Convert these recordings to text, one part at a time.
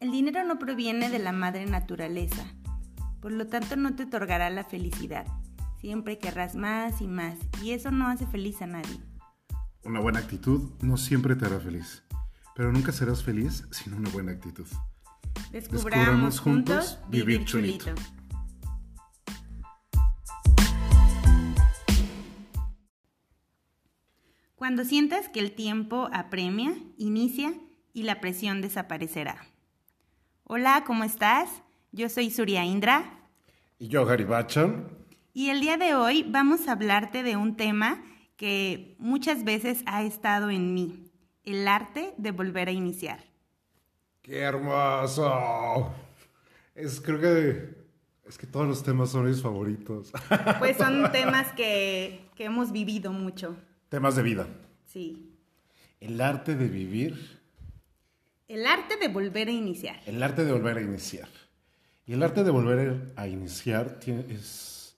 El dinero no proviene de la madre naturaleza, por lo tanto no te otorgará la felicidad. Siempre querrás más y más, y eso no hace feliz a nadie. Una buena actitud no siempre te hará feliz, pero nunca serás feliz sin una buena actitud. Descubramos, juntos vivir chulito. Cuando sientas que el tiempo apremia, inicia y la presión desaparecerá. Hola, ¿cómo estás? Yo soy Surya Indra. Y yo, Gary Bachon. Y el día de hoy vamos a hablarte de un tema que muchas veces ha estado en mí, el arte de volver a iniciar. ¡Qué hermoso! Es, creo que es que todos los temas son mis favoritos. Pues son temas que, que hemos vivido mucho. Temas de vida. Sí. El arte de vivir el arte de volver a iniciar. El arte de volver a iniciar. Y el arte de volver a iniciar es,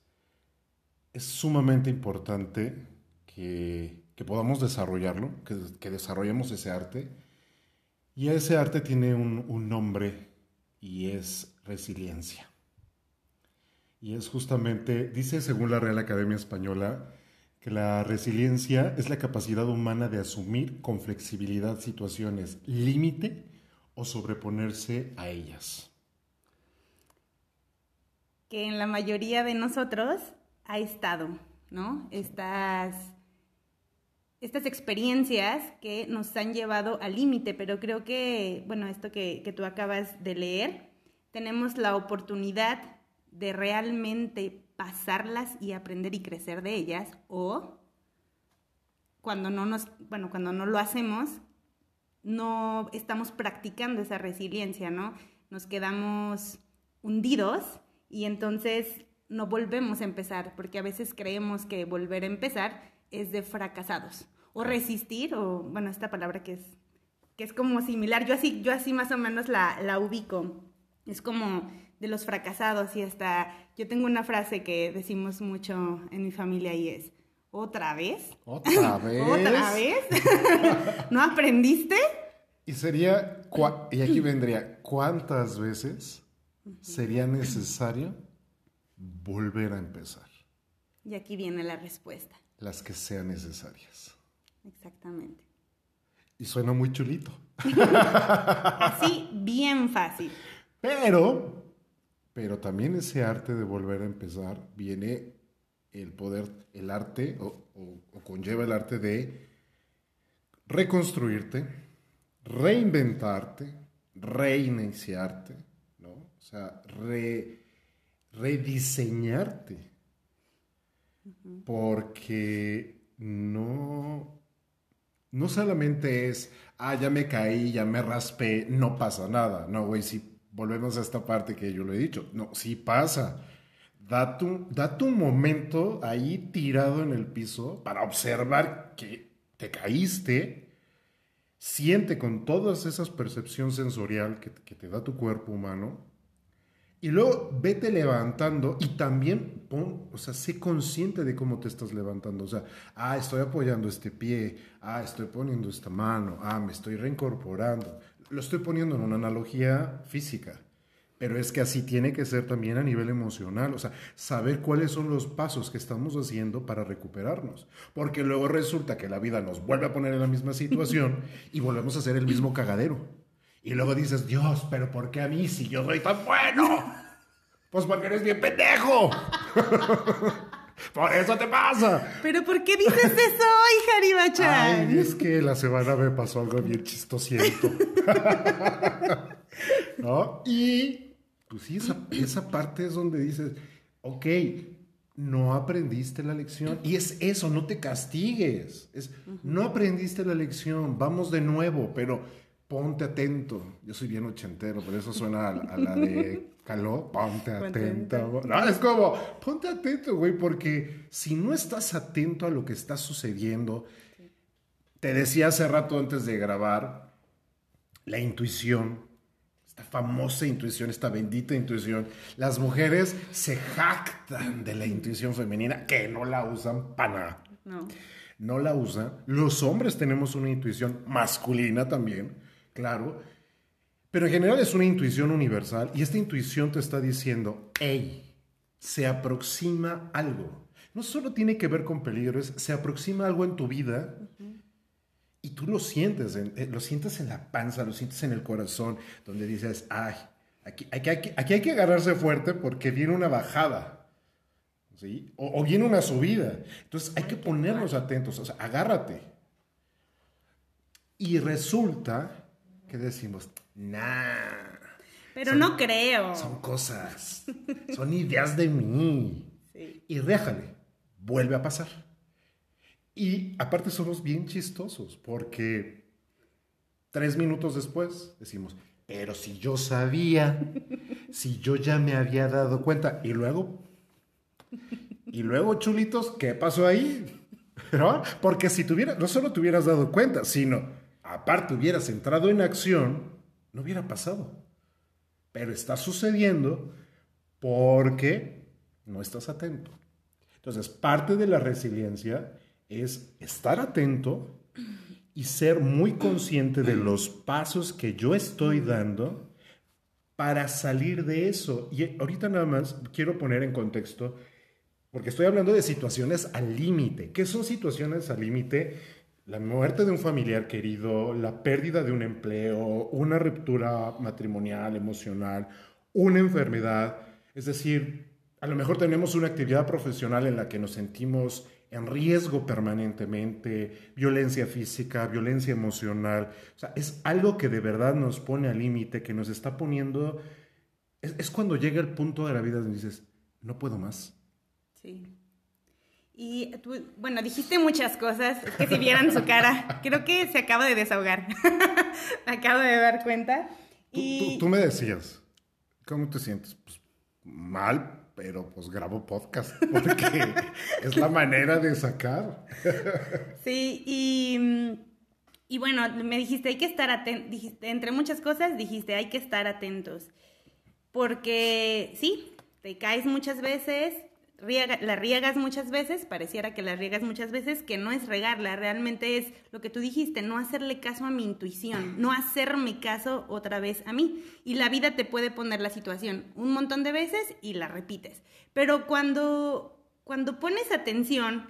es sumamente importante que, podamos desarrollarlo, que, desarrollemos ese arte. Y ese arte tiene un, un nombre y es resiliencia. Y es justamente, dice según la Real Academia Española, que la resiliencia es la capacidad humana de asumir con flexibilidad situaciones límite o sobreponerse a ellas. Que en la mayoría de nosotros ha estado, ¿no? Estas, estas experiencias que nos han llevado al límite, pero creo que, bueno, esto que, que tú acabas de leer, tenemos la oportunidad de realmente pasarlas y aprender y crecer de ellas o cuando no nos, bueno, cuando no lo hacemos, no estamos practicando esa resiliencia, ¿no? Nos quedamos hundidos y entonces no volvemos a empezar, porque a veces creemos que volver a empezar es de fracasados o resistir o bueno, esta palabra que es que es como similar, yo así yo así más o menos la, la ubico. Es como de los fracasados y hasta yo tengo una frase que decimos mucho en mi familia y es, ¿otra vez? ¿Otra vez? ¿Otra vez? ¿No aprendiste? Y sería, y aquí vendría, ¿cuántas veces sería necesario volver a empezar? Y aquí viene la respuesta. Las que sean necesarias. Exactamente. Y suena muy chulito. Así, bien fácil. Pero pero también ese arte de volver a empezar viene el poder, el arte, o, conlleva el arte de reconstruirte, reinventarte, reiniciarte, ¿no? O sea, rediseñarte. Porque no, no solamente es, ah, ya me caí, ya me raspé, no pasa nada. No, güey, si volvemos a esta parte que yo lo he dicho. No, sí pasa. Da tu, da tu momento ahí tirado en el piso para observar que te caíste. Siente con todas esas percepción sensorial que, te da tu cuerpo humano. Y luego vete levantando y también o sea, sé consciente de cómo te estás levantando. O sea, ah, estoy apoyando este pie, ah, estoy poniendo esta mano, ah, me estoy reincorporando lo estoy poniendo en una analogía física, pero es que así tiene que ser también a nivel emocional, o sea, saber cuáles son los pasos que estamos haciendo para recuperarnos, porque luego resulta que la vida nos vuelve a poner en la misma situación y volvemos a hacer el mismo cagadero. Y luego dices, Dios, pero ¿por qué a mí si yo soy tan bueno? Pues porque eres bien pendejo. Por eso te pasa. ¿Pero por qué dices eso hoy, Jaribachan? Ay, es que la semana me pasó algo bien chistosiento. ¿No? Y, pues sí, esa, parte es donde dices, ok, no aprendiste la lección. Y es eso, no te castigues. Es, no aprendiste la lección, vamos de nuevo, pero ponte atento. Yo soy bien ochentero, pero eso suena a la de Caló, ponte atento. No, es como, ponte atento, güey, porque si no estás atento a lo que está sucediendo, te decía hace rato antes de grabar, la intuición, famosa intuición, esta bendita intuición, las mujeres se jactan de la intuición femenina que no la usan para nada. No. No la usan. Los hombres tenemos una intuición masculina también, claro Pero en general es una intuición universal y esta intuición te está diciendo, hey, se aproxima algo. No solo tiene que ver con peligros, se aproxima algo en tu vida y tú lo sientes, eh, lo sientes en la panza, lo sientes en el corazón, donde dices, ay, aquí, aquí, aquí, hay que agarrarse fuerte porque viene una bajada. ¿sí? O, viene una subida. Entonces hay que ponernos atentos, o sea, agárrate. Y resulta que decimos, nah. Pero no creo. Son cosas, son ideas de mí. Y déjale, vuelve a pasar. Y aparte somos bien chistosos porque tres minutos después decimos, pero si yo sabía, si yo ya me había dado cuenta. Y luego, y luego, chulitos, ¿qué pasó ahí? Porque si tuviera, no solo te hubieras dado cuenta, sino aparte hubieras entrado en acción, no hubiera pasado. Pero está sucediendo porque no estás atento. Entonces, parte de la resiliencia es estar atento y ser muy consciente de los pasos que yo estoy dando para salir de eso. Y ahorita nada más quiero poner en contexto, porque estoy hablando de situaciones al límite. ¿Qué son situaciones al límite? La muerte de un familiar querido, la pérdida de un empleo, una ruptura matrimonial, emocional, una enfermedad. Es decir, a lo mejor tenemos una actividad profesional en la que nos sentimos en riesgo permanentemente, violencia física, violencia emocional. O sea, es algo que de verdad nos pone al límite, que nos está poniendo... Es, cuando llega el punto de la vida donde dices, no puedo más. Sí. Y tú, bueno, dijiste muchas cosas, que si vieran su cara, creo que se acaba de desahogar. me acabo de dar cuenta. Y... tú me decías, ¿cómo te sientes? Pues mal, pero pues grabo podcast porque es la manera de sacar. sí, y, y, bueno, me dijiste, hay que estar atentos, entre muchas cosas dijiste, hay que estar atentos, porque sí, te caes muchas veces, la riegas muchas veces, pareciera que la riegas muchas veces, que no es regarla, realmente es lo que tú dijiste, no hacerle caso a mi intuición, no hacerme caso otra vez a mí. Y la vida te puede poner la situación un montón de veces y la repites. Pero cuando, cuando pones atención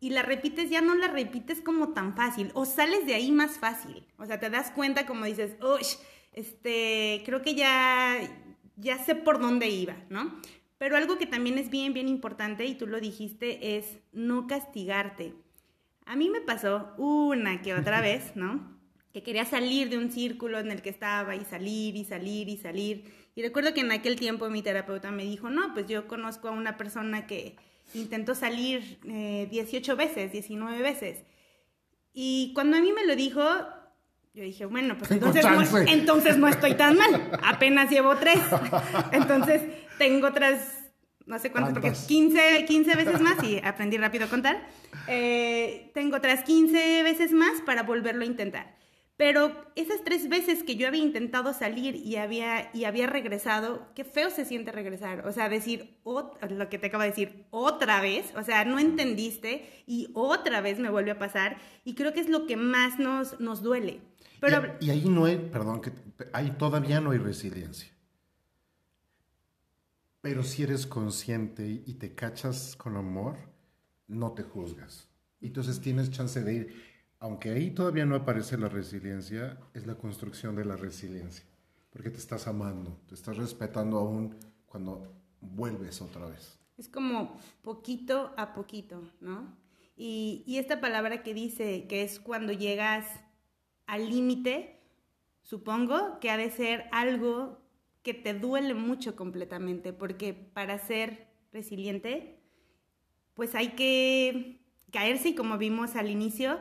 y la repites, ya no la repites como tan fácil, o sales de ahí más fácil. O sea, te das cuenta como dices, uy, este, creo que ya, ya sé por dónde iba, ¿no? Pero algo que también es bien, bien importante, y tú lo dijiste, es no castigarte. A mí me pasó una que otra vez, ¿no? Que quería salir de un círculo en el que estaba y salir y salir y salir. Y recuerdo que en aquel tiempo mi terapeuta me dijo, no, pues yo conozco a una persona que intentó salir 18 eh, veces, 19 veces. Y cuando a mí me lo dijo, yo dije, bueno, pues entonces no, entonces no estoy tan mal. Apenas llevo tres. Entonces tengo otras, no sé cuántas, porque 15, 15 veces más y aprendí rápido a contar. Eh, tengo otras 15 veces más para volverlo a intentar. Pero esas tres veces que yo había intentado salir y había, y había regresado, qué feo se siente regresar. O sea, decir, lo que te acabo de decir, otra vez, o sea, no entendiste y otra vez me vuelve a pasar. Y creo que es lo que más nos, nos duele y, ahí no hay, perdón, que ahí todavía no hay resiliencia. Pero si eres consciente y te cachas con amor, no te juzgas. Entonces tienes chance de ir, aunque ahí todavía no aparece la resiliencia, es la construcción de la resiliencia. Porque te estás amando, te estás respetando aún cuando vuelves otra vez. Es como poquito a poquito, ¿no? Y, y esta palabra que dice que es cuando llegas al límite, supongo que ha de ser algo que te duele mucho completamente, porque para ser resiliente, pues hay que caerse y como vimos al inicio,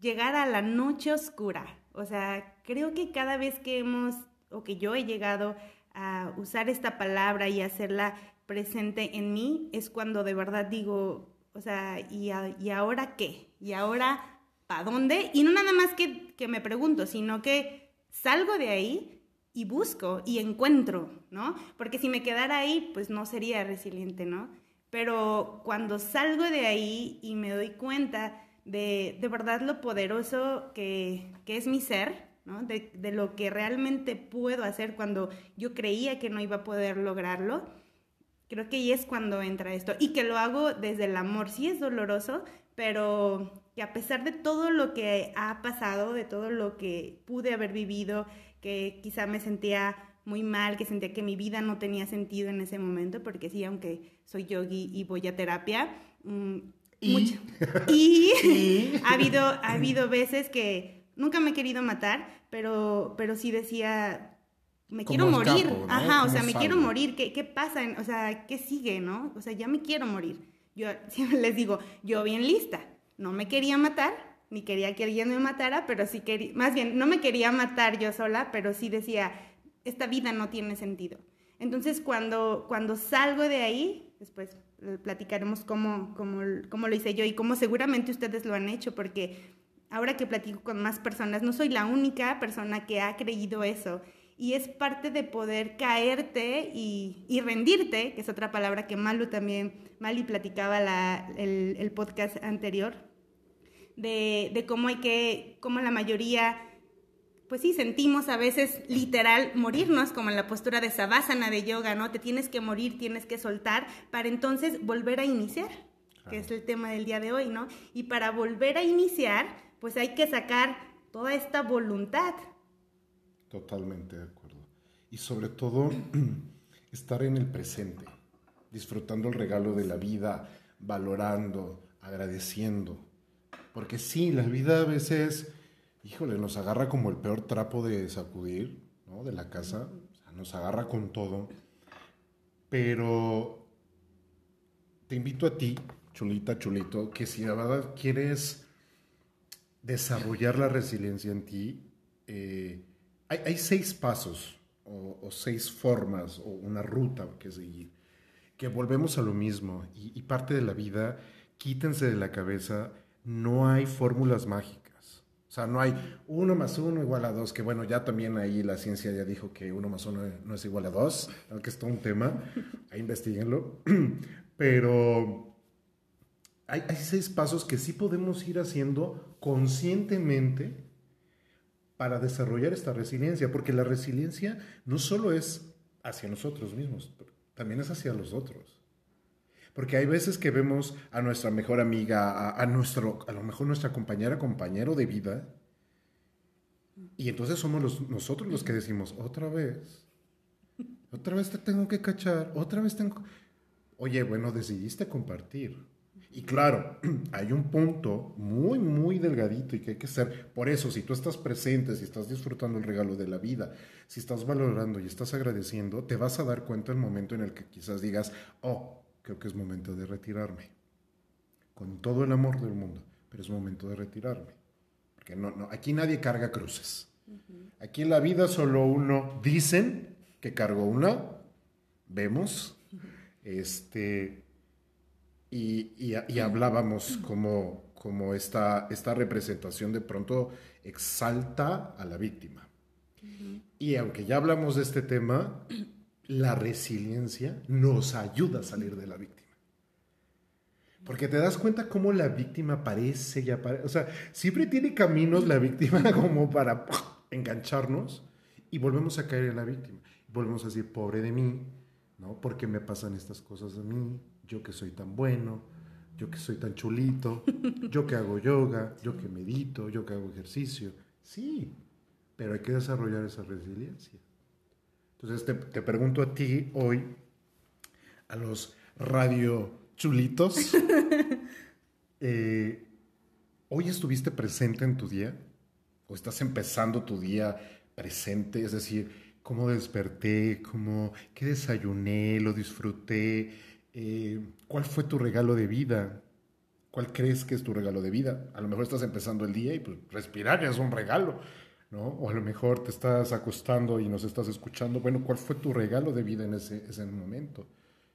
llegar a la noche oscura. O sea, creo que cada vez que hemos, o que yo he llegado a usar esta palabra y hacerla presente en mí, es cuando de verdad digo, o sea, ¿y, ¿y ahora qué? ¿Y ahora ¿para dónde? Y no nada más que, que me pregunto, sino que salgo de ahí y busco y encuentro, ¿no? Porque si me quedara ahí, pues no sería resiliente, ¿no? Pero cuando salgo de ahí y me doy cuenta de, de verdad lo poderoso que, que es mi ser, ¿no? De, de, lo que realmente puedo hacer cuando yo creía que no iba a poder lograrlo. Creo que ahí es cuando entra esto. Y que lo hago desde el amor. Sí es doloroso, pero que a pesar de todo lo que ha pasado, de todo lo que pude haber vivido, que quizá me sentía muy mal, que sentía que mi vida no tenía sentido en ese momento, porque sí, aunque soy yogi y voy a terapia, mmm, ¿Y? Mucho. Y, ¿Y? ha, habido, ha habido veces que nunca me he querido matar, pero, pero sí decía, me quiero morir. Ajá, o sea, me quiero morir. ¿Qué, ¿Qué pasa? O sea, ¿qué sigue, no? O sea, ya me quiero morir. Yo siempre les digo, yo bien lista, no me quería matar, ni quería que alguien me matara, pero sí quería, más bien, no me quería matar yo sola, pero sí decía, esta vida no tiene sentido. Entonces, cuando, cuando salgo de ahí, después platicaremos cómo, cómo, cómo, lo hice yo y cómo seguramente ustedes lo han hecho, porque ahora que platico con más personas, no soy la única persona que ha creído eso. Y es parte de poder caerte y, y rendirte, que es otra palabra que Malu también, Mali platicaba la, el, el, podcast anterior, de, de cómo hay que, cómo la mayoría pues sí, sentimos a veces literal morirnos, como en la postura de savasana de yoga, ¿no? Te tienes que morir, tienes que soltar, para entonces volver a iniciar, que es el tema del día de hoy, ¿no? Y para volver a iniciar, pues hay que sacar toda esta voluntad. Totalmente de acuerdo. Y sobre todo, estar en el presente, disfrutando el regalo de la vida, valorando, agradeciendo. Porque sí, la vida a veces híjole, nos agarra como el peor trapo de sacudir, ¿no? De la casa, o sea, nos agarra con todo. Pero te invito a ti, chulita, chulito, que si la verdad quieres desarrollar la resiliencia en ti, eh, hay, hay, seis pasos o, o, seis formas o una ruta que seguir, que volvemos a lo mismo y, y parte de la vida, quítense de la cabeza, no hay fórmulas mágicas. O sea, no hay uno más uno igual a dos, que bueno, ya también ahí la ciencia ya dijo que uno más uno no es igual a dos, aunque es todo un tema, ahí investiguenlo. Pero hay, hay seis pasos que sí podemos ir haciendo conscientemente para desarrollar esta resiliencia, porque la resiliencia no solo es hacia nosotros mismos, también es hacia los otros. Porque hay veces que vemos a nuestra mejor amiga, a, nuestro, a lo mejor nuestra compañera, compañero de vida, y entonces somos los, nosotros los que decimos, otra vez, otra vez te tengo que cachar, otra vez tengo... Oye, bueno, decidiste compartir. Y claro, hay un punto muy, muy delgadito y que hay que ser. Por eso, si tú estás presente, si estás disfrutando el regalo de la vida, si estás valorando y estás agradeciendo, te vas a dar cuenta el momento en el que quizás digas, oh, creo que es momento de retirarme. Con todo el amor del mundo, pero es momento de retirarme. Porque no, no, aquí nadie carga cruces. Aquí en la vida solo uno, dicen que cargó una, vemos, este, y, y, y, hablábamos como, como esta, esta representación de pronto exalta a la víctima. Uh -huh. Y aunque ya hablamos de este tema, la resiliencia nos ayuda a salir de la víctima. Porque te das cuenta cómo la víctima aparece y aparece. O sea, siempre tiene caminos la víctima como para engancharnos y volvemos a caer en la víctima. Volvemos a decir, pobre de mí, ¿no? ¿Por qué me pasan estas cosas a mí? Yo que soy tan bueno, yo que soy tan chulito, yo que hago yoga, yo que medito, yo que hago ejercicio. Sí, pero hay que desarrollar esa resiliencia. Entonces te, te, pregunto a ti hoy, a los radio chulitos, eh, ¿hoy estuviste presente en tu día? ¿O estás empezando tu día presente? Es decir, ¿cómo desperté? ¿Cómo, ¿Qué desayuné? ¿Lo disfruté? Eh, ¿Cuál fue tu regalo de vida? ¿Cuál crees que es tu regalo de vida? A lo mejor estás empezando el día y pues respirar ya es un regalo. ¿no? O a lo mejor te estás acostando y nos estás escuchando. Bueno, ¿cuál fue tu regalo de vida en ese, ese momento?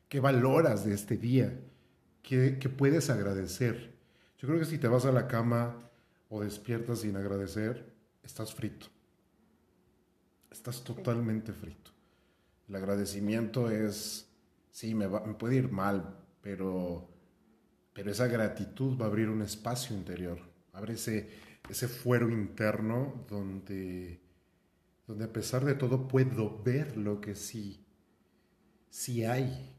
¿Qué valoras de este día? ¿Qué, ¿Qué, puedes agradecer? Yo creo que si te vas a la cama o despiertas sin agradecer, estás frito. Estás totalmente frito. El agradecimiento es, sí, me, puede ir mal, pero, pero esa gratitud va a abrir un espacio interior. Abre ese, ese fuero interno donde, donde a pesar de todo puedo ver lo que sí, sí hay.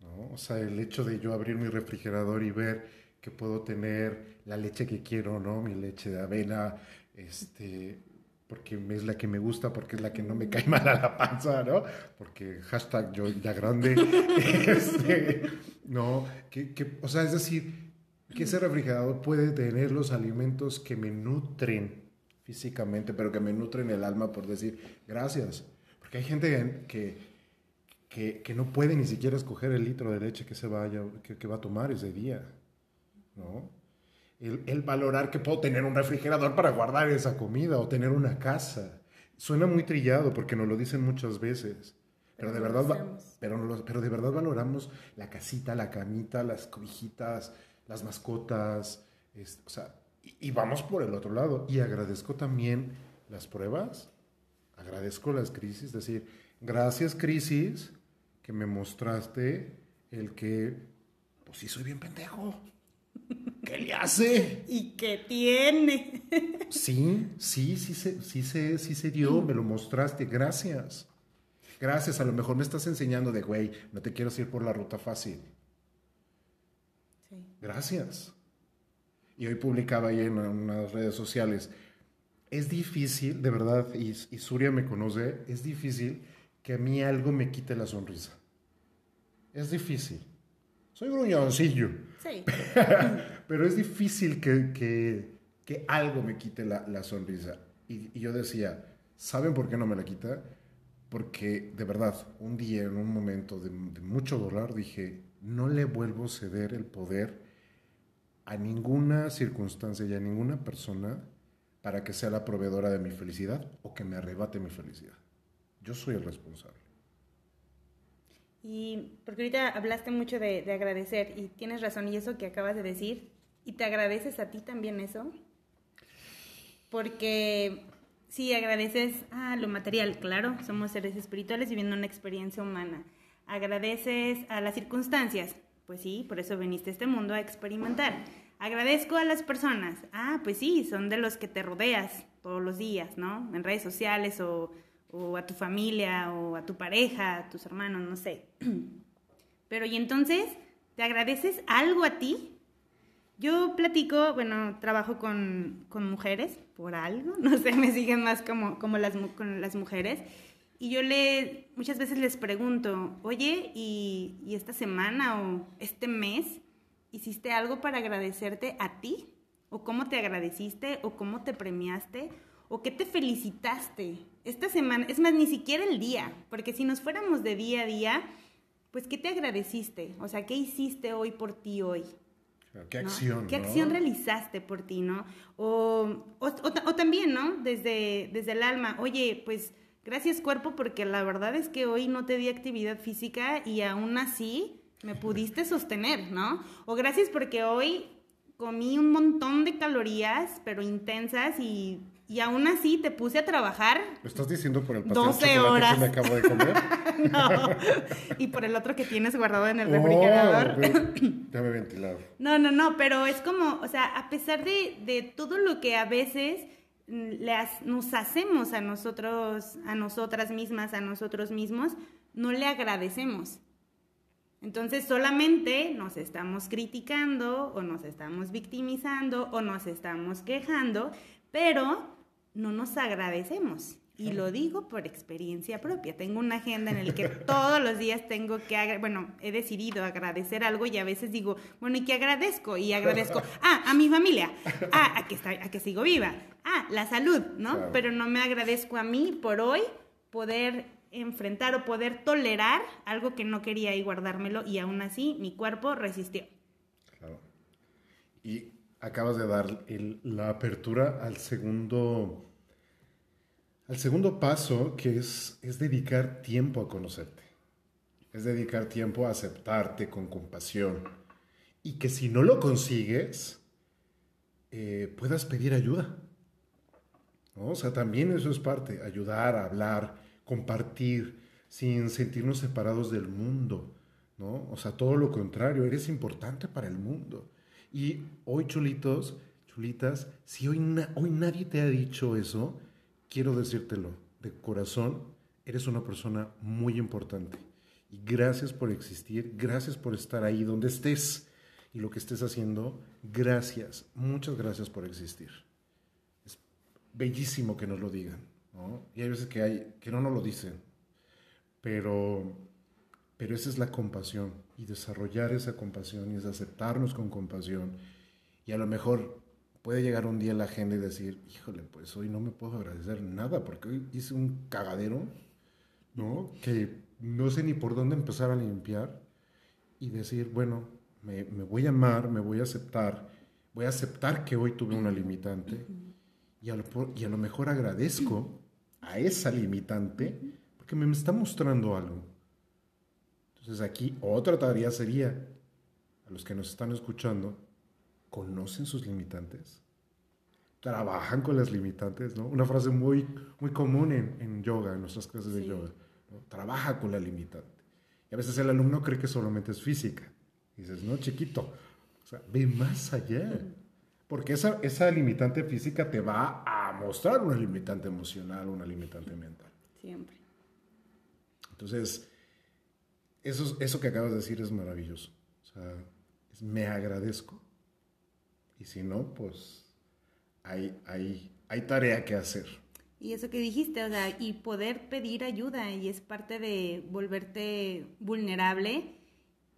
¿no? O sea, el hecho de yo abrir mi refrigerador y ver que puedo tener la leche que quiero, ¿no? Mi leche de avena, este, porque es la que me gusta, porque es la que no me cae mal a la panza, ¿no? Porque hashtag yo ya grande, este, ¿no? Que, que, o sea, es decir, que ese refrigerador puede tener los alimentos que me nutren físicamente, pero que me nutren el alma por decir gracias. Porque hay gente que, que, que no puede ni siquiera escoger el litro de leche que se vaya, que, que va a tomar ese día, ¿no? El, valorar que puedo tener un refrigerador para guardar esa comida o tener una casa. Suena muy trillado porque nos lo dicen muchas veces. Pero, de verdad, pero, pero de verdad valoramos la casita, la camita, las cobijitas, las mascotas, o sea, y, vamos por el otro lado. Y agradezco también las pruebas, agradezco las crisis, es decir, gracias crisis que me mostraste el que, pues sí soy bien pendejo. ¿Qué le hace? ¿Y qué tiene? sí, sí, sí se, sí, se, sí se dio, me lo mostraste, gracias. Gracias, a lo mejor me estás enseñando de, güey, no te quiero ir por la ruta fácil. Sí. Gracias. Y hoy publicaba ahí en unas redes sociales, es difícil, de verdad, y, y Suria me conoce, es difícil que a mí algo me quite la sonrisa. Es difícil. Soy gruñoncillo. Sí. Pero es difícil que, que, que algo me quite la, la sonrisa. Y, y, yo decía, ¿saben por qué no me la quita? Porque de verdad, un día, en un momento de, de mucho dolor, dije, no le vuelvo a ceder el poder a ninguna circunstancia y a ninguna persona para que sea la proveedora de mi felicidad o que me arrebate mi felicidad. Yo soy el responsable. Y porque ahorita hablaste mucho de, de, agradecer y tienes razón y eso que acabas de decir, y te agradeces a ti también eso, porque sí, agradeces a lo material, claro, somos seres espirituales viviendo una experiencia humana, agradeces a las circunstancias, pues sí, por eso viniste a este mundo a experimentar. Agradezco a las personas, ah, pues sí, son de los que te rodeas todos los días, ¿no? En redes sociales o o a tu familia o a tu pareja, a tus hermanos, no sé. Pero y entonces, ¿te agradeces algo a ti? Yo platico, bueno, trabajo con, con mujeres por algo, no sé, me siguen más como, como las, con las mujeres. Y yo le, muchas veces les pregunto, oye, ¿y, ¿y esta semana o este mes hiciste algo para agradecerte a ti? ¿O cómo te agradeciste? ¿O cómo te premiaste? ¿O qué te felicitaste? esta semana, es más, ni siquiera el día, porque si nos fuéramos de día a día, pues ¿qué te agradeciste? O sea, ¿qué hiciste hoy por ti hoy? ¿Qué acción? ¿Qué acción realizaste por ti, no? O, o, o, también, ¿no? Desde, desde el alma, oye, pues gracias cuerpo porque la verdad es que hoy no te di actividad física y aún así me pudiste sostener, ¿no? O gracias porque hoy comí un montón de calorías, pero intensas y y aún así te puse a trabajar. ¿Lo estás diciendo por el pastel 12 horas. que me acabo de comer? no. Y por el otro que tienes guardado en el refrigerador. ya me he ventilado. No, no, no, pero es como, o sea, a pesar de, de todo lo que a veces nos hacemos a nosotros, a nosotras mismas, a nosotros mismos, no le agradecemos. Entonces solamente nos estamos criticando o nos estamos victimizando o nos estamos quejando, pero no nos agradecemos. Y lo digo por experiencia propia. Tengo una agenda en la que todos los días tengo que, bueno, he decidido agradecer algo y a veces digo, bueno, ¿y qué agradezco? Y agradezco, ah, a mi familia, ah, a que, está, a que sigo viva, ah, la salud, ¿no? Pero no me agradezco a mí por hoy poder enfrentar o poder tolerar algo que no quería y guardármelo y aún así mi cuerpo resistió. Claro. Y acabas de dar la apertura al segundo, al segundo paso, que es, es dedicar tiempo a conocerte. Es dedicar tiempo a aceptarte con compasión. Y que si no lo consigues, eh, puedas pedir ayuda. O sea, también eso es parte, ayudar, hablar, compartir, sin sentirnos separados del mundo. ¿no? O sea, todo lo contrario, eres importante para el mundo. Y hoy, chulitos, chulitas, si hoy, hoy nadie te ha dicho eso, quiero decírtelo de corazón, eres una persona muy importante. Y gracias por existir, gracias por estar ahí donde estés y lo que estés haciendo. Gracias, muchas gracias por existir. Es bellísimo que nos lo digan, ¿no? Y hay veces que, hay, que no nos lo dicen, pero, pero esa es la compasión y desarrollar esa compasión y es aceptarnos con compasión. Y a lo mejor puede llegar un día la agenda y decir, híjole, pues hoy no me puedo agradecer nada porque hoy hice un cagadero, ¿no? Que no sé ni por dónde empezar a limpiar y decir, bueno, me, voy a amar, me voy a aceptar, voy a aceptar que hoy tuve una limitante y a lo, y a lo mejor agradezco a esa limitante porque me está mostrando algo. Entonces aquí otra tarea sería, a los que nos están escuchando, ¿conocen sus limitantes? ¿Trabajan con las limitantes? ¿no? Una frase muy, muy común en, en yoga, en nuestras clases de yoga. Trabaja con la limitante. Y a veces el alumno cree que solamente es física. Y dices, no, chiquito, o sea, ve más allá. Porque esa, esa limitante física te va a mostrar una limitante emocional, una limitante mental. Siempre. Entonces, eso, eso que acabas de decir es maravilloso. O sea, me agradezco. Y si no, pues hay, hay, hay tarea que hacer. Y eso que dijiste, o sea, y poder pedir ayuda, y es parte de volverte vulnerable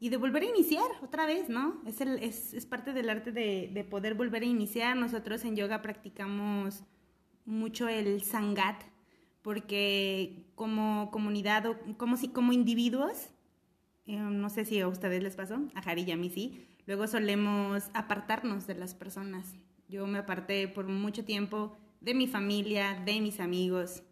y de volver a iniciar otra vez, ¿no? Es, el, es, es parte del arte de, de, poder volver a iniciar. Nosotros en yoga practicamos mucho el sangat, porque como comunidad o como, si, como individuos, eh, no sé si a ustedes les pasó, a Jari y a mí sí, luego solemos apartarnos de las personas. Yo me aparté por mucho tiempo de mi familia, de mis amigos.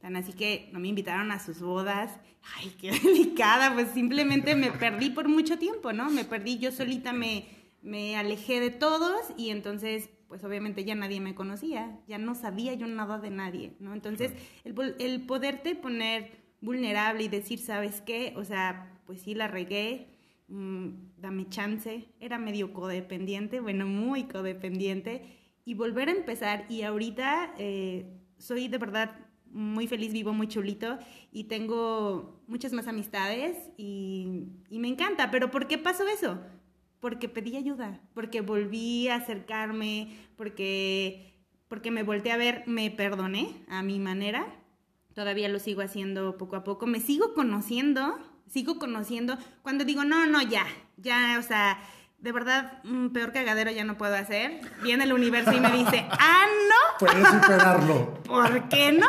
Tan así que no me invitaron a sus bodas. Ay, qué delicada, pues simplemente me perdí por mucho tiempo, ¿no? Me perdí, yo solita me, me alejé de todos y entonces, pues obviamente ya nadie me conocía, ya no sabía yo nada de nadie, ¿no? Entonces, el, el poderte poner vulnerable y decir, ¿sabes qué? O sea, pues sí, la regué, mm, dame chance, era medio codependiente, bueno, muy codependiente y volver a empezar. Y ahorita eh, soy de verdad muy feliz, vivo muy chulito y tengo muchas más amistades y, me encanta. Pero ¿por qué pasó eso? Porque pedí ayuda, porque volví a acercarme, porque, porque me volteé a ver, me perdoné a mi manera. Todavía lo sigo haciendo poco a poco. Me sigo conociendo, sigo conociendo. Cuando digo, no, no, ya, ya, o sea, de verdad, un peor cagadero ya no puedo hacer. Viene el universo y me dice, ah, no. Puedes superarlo. ¿Por qué no?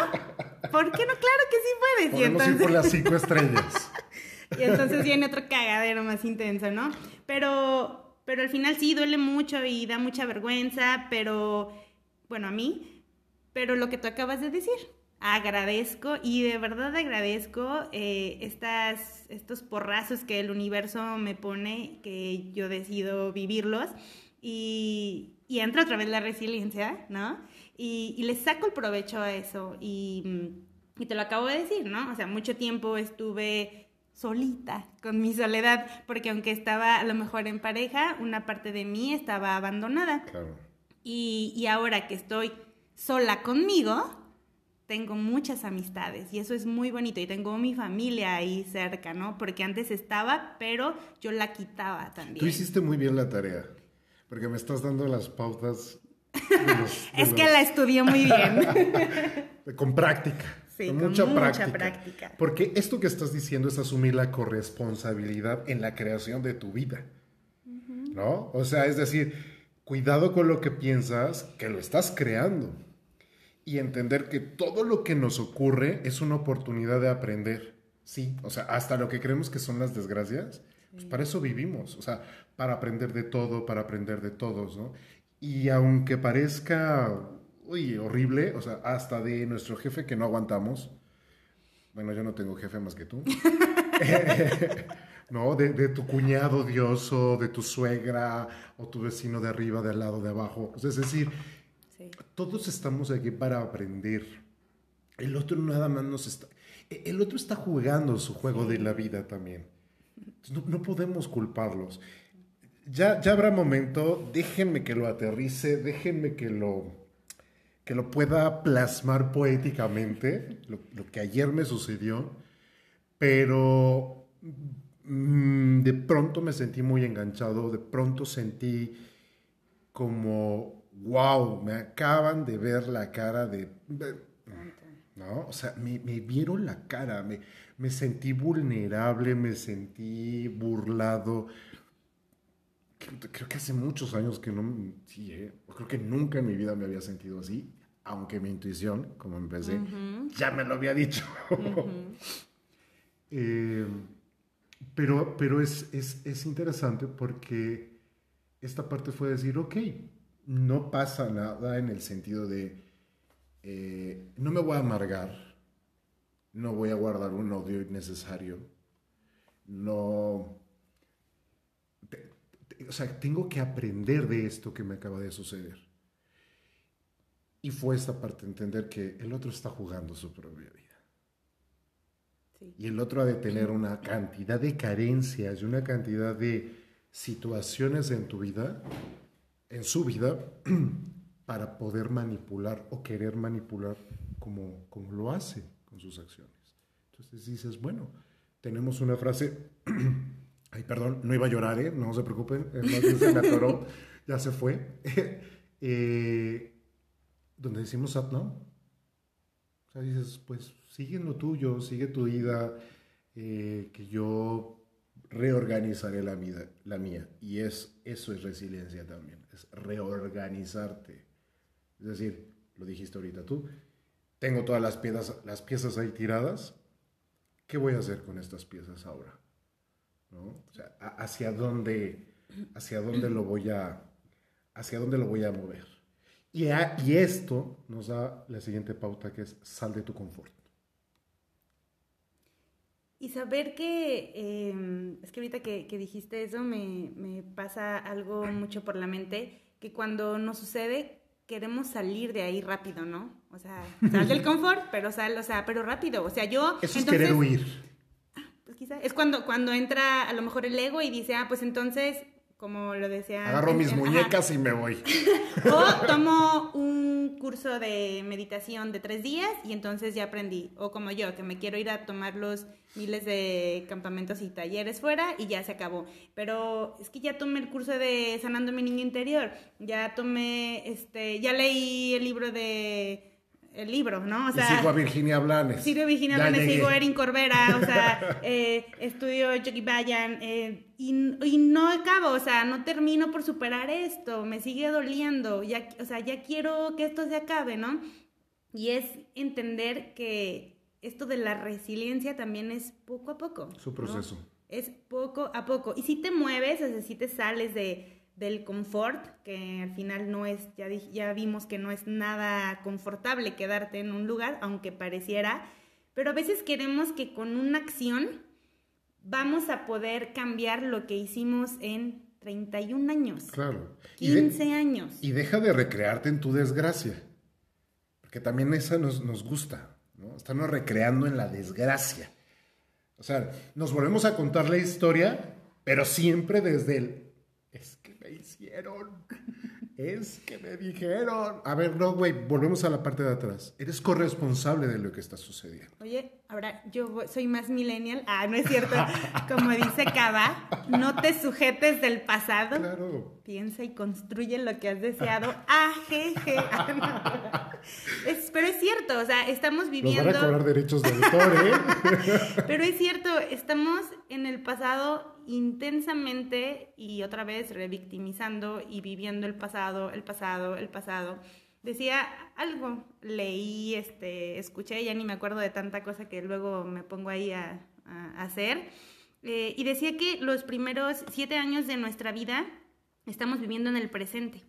¿Por qué no? Claro que sí puedes. Podemos y entonces... ir por las cinco estrellas. y entonces viene otro cagadero más intenso, ¿no? Pero, pero al final sí duele mucho y da mucha vergüenza, pero, bueno, a mí, pero lo que tú acabas de decir, agradezco y de verdad agradezco eh, estas, estos porrazos que el universo me pone, que yo decido vivirlos y, y entra otra vez la resiliencia, ¿no? Y, y le saco el provecho a eso y, y te lo acabo de decir, ¿no? O sea, mucho tiempo estuve solita con mi soledad, porque aunque estaba a lo mejor en pareja, una parte de mí estaba abandonada. Claro. Y, y ahora que estoy sola conmigo, tengo muchas amistades y eso es muy bonito y tengo mi familia ahí cerca, ¿no? Porque antes estaba, pero yo la quitaba también. Tú hiciste muy bien la tarea, porque me estás dando las pautas. es que la estudié muy bien. con práctica. Sí, con, mucha, práctica. Porque esto que estás diciendo es asumir la corresponsabilidad en la creación de tu vida. ¿No? O sea, es decir, cuidado con lo que piensas, que lo estás creando y entender que todo lo que nos ocurre es una oportunidad de aprender. Sí, o sea, hasta lo que creemos que son las desgracias, pues para eso vivimos, o sea, para aprender de todo, para aprender de todos, ¿no? Y aunque parezca, uy, horrible, o sea, hasta de nuestro jefe que no aguantamos, bueno, yo no tengo jefe más que tú, ¿no? De, de, tu cuñado odioso, de tu suegra, o tu vecino de arriba, de al lado, de abajo, es decir, todos estamos aquí para aprender. El otro nada más nos está... E, el otro está jugando su juego de la vida también. No, podemos culparlos. ya, ya habrá momento, déjenme que lo aterrice, déjenme que lo, que lo pueda plasmar poéticamente, lo, que ayer me sucedió, pero mm, de pronto me sentí muy enganchado, de pronto sentí como, wow, me acaban de ver la cara de... ¿No? O sea, me, me vieron la cara, me, me sentí vulnerable, me sentí burlado, creo que hace muchos años que no, sí, eh, creo que nunca en mi vida me había sentido así, aunque mi intuición, como empecé, ya me lo había dicho. Eh, pero pero es, es, es, interesante porque esta parte fue decir, ok, no pasa nada en el sentido de, eh, no me voy a amargar, no voy a guardar un odio innecesario, no o sea, tengo que aprender de esto que me acaba de suceder. Y fue esta parte, entender que el otro está jugando su propia vida. Y el otro ha de tener una cantidad de carencias y una cantidad de situaciones en tu vida, en su vida, para poder manipular o querer manipular como, como lo hace con sus acciones. Entonces dices, bueno, tenemos una frase Ay, perdón, no iba a llorar, ¿eh? No se preocupen, se me atoró, ya se fue. eh, donde decimos Satnam. O sea, dices, pues sigue lo tuyo, sigue tu vida, eh, que yo reorganizaré la, vida, la mía. Y es, eso es resiliencia también, es reorganizarte. Es decir, lo dijiste ahorita tú, tengo todas las piezas, las piezas ahí tiradas, ¿qué voy a hacer con estas piezas ahora? hacia dónde, hacia dónde lo voy a, hacia dónde lo voy a mover. Y, y esto nos da la siguiente pauta que es sal de tu confort. Y saber que, em, es que ahorita que, que dijiste eso, me, me, pasa algo mucho por la mente, que cuando nos sucede, queremos salir de ahí rápido, ¿no? O sea, sal del confort, pero sal, o sea, pero rápido. O sea, yo... Eso es querer huir. Es cuando, cuando entra a lo mejor el ego y dice, ah, pues entonces, como lo decía... Agarro mis muñecas y me voy. o tomo un curso de meditación de tres días y entonces ya aprendí. O como yo, que me quiero ir a tomar los miles de campamentos y talleres fuera y ya se acabó. Pero es que ya tomé el curso de sanando mi niño interior, ya tomé, este, ya leí el libro de el libro, ¿no? O sea, sigo a Virginia Blanes. Sigo a Virginia Blanes, sigo a Erin Corbera, o sea, eh, estudio Jockey Bayan, eh, y, no acabo, o sea, no termino por superar esto, me sigue doliendo, ya, o sea, ya quiero que esto se acabe, ¿no? Y es entender que esto de la resiliencia también es poco a poco. Su proceso. Es poco a poco. Y si te mueves, o sea, si te sales de del confort, que al final no es, ya, ya vimos que no es nada confortable quedarte en un lugar, aunque pareciera, pero a veces queremos que con una acción vamos a poder cambiar lo que hicimos en 31 años. Claro. 15 años. Y deja de recrearte en tu desgracia, porque también esa nos, nos gusta, ¿no? Estamos recreando en la desgracia. O sea, nos volvemos a contar la historia, pero siempre desde el Es que me dijeron. A ver, no, güey, volvemos a la parte de atrás. Eres corresponsable de lo que está sucediendo. Oye, ahora yo soy más millennial. Ah, no es cierto. Como dice Cava, no te sujetes del pasado. Claro. Piensa y construye lo que has deseado. Ah, jeje. Es, pero es cierto, o sea, estamos viviendo. Nos van a cobrar derechos de autor, ¿eh? pero es cierto, estamos en el pasado intensamente y otra vez revictimizando y viviendo el pasado, el pasado, el pasado. Decía algo, leí, este, escuché, ya ni me acuerdo de tanta cosa que luego me pongo ahí a, hacer. Eh, y decía que los primeros siete años de nuestra vida estamos viviendo en el presente.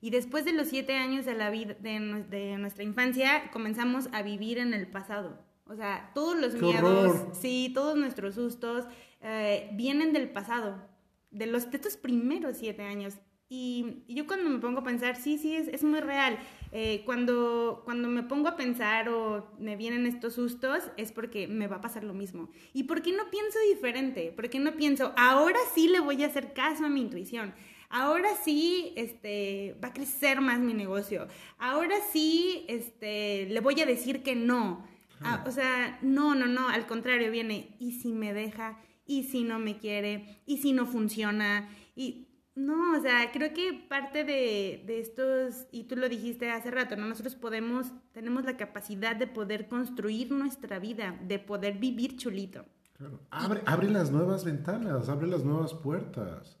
Y después de los siete años de, la vida, de, de nuestra infancia, comenzamos a vivir en el pasado. O sea, todos los miedos, sí, todos nuestros sustos eh, vienen del pasado, de, los, de estos primeros siete años. Y, yo cuando me pongo a pensar, sí, sí, es, es muy real. eh, cuando, cuando me pongo a pensar o me vienen estos sustos es porque me va a pasar lo mismo. ¿Y por qué no pienso diferente? ¿Por qué no pienso, ahora sí le voy a hacer caso a mi intuición? Ahora sí este, va a crecer más mi negocio. Ahora sí este, le voy a decir que no. Ah, o sea, no, no, no, al contrario, viene, ¿y si me deja? ¿Y si no me quiere? ¿Y si no funciona? Y no, o sea, creo que parte de, estos, y tú lo dijiste hace rato, ¿no? Nosotros podemos, tenemos la capacidad de poder construir nuestra vida, de poder vivir chulito. Claro. Abre, abre las nuevas ventanas, abre las nuevas puertas.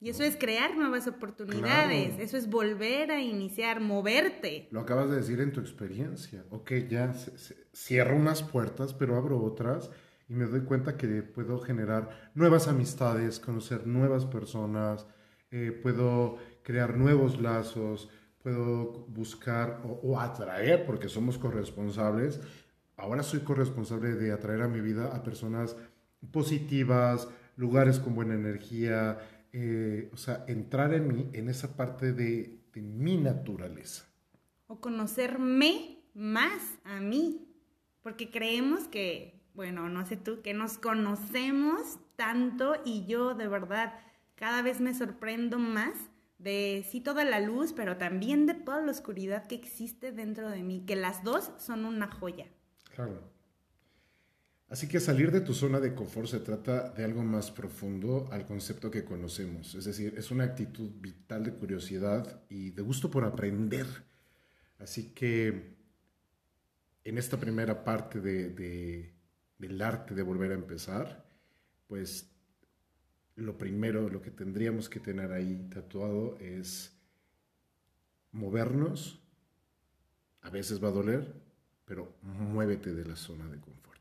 Y eso es crear nuevas oportunidades, eso es volver a iniciar, moverte. Lo acabas de decir en tu experiencia. Ok, ya cierro unas puertas, pero abro otras y me doy cuenta que puedo generar nuevas amistades, conocer nuevas personas, eh, puedo crear nuevos lazos, puedo buscar o, atraer, porque somos corresponsables. Ahora soy corresponsable de atraer a mi vida a personas positivas, lugares con buena energía, eh, o sea, entrar en mí, en esa parte de, de mi naturaleza. O conocerme más a mí, porque creemos que bueno, no sé tú, que nos conocemos tanto y yo de verdad cada vez me sorprendo más de sí toda la luz, pero también de toda la oscuridad que existe dentro de mí, que las dos son una joya. Claro. Así que salir de tu zona de confort se trata de algo más profundo al concepto que conocemos, es decir, es una actitud vital de curiosidad y de gusto por aprender. Así que en esta primera parte de del arte de volver a empezar, pues lo primero, lo que tendríamos que tener ahí tatuado es movernos. A veces va a doler, pero muévete de la zona de confort.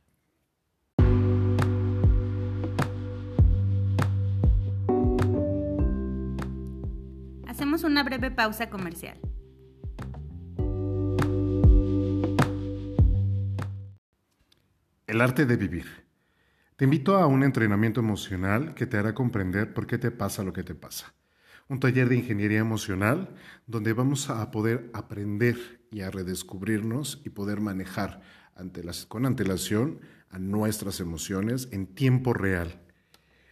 Hacemos una breve pausa comercial. El arte de vivir. Te invito a un entrenamiento emocional que te hará comprender por qué te pasa lo que te pasa. Un taller de ingeniería emocional donde vamos a poder aprender y a redescubrirnos y poder manejar con antelación a nuestras emociones en tiempo real.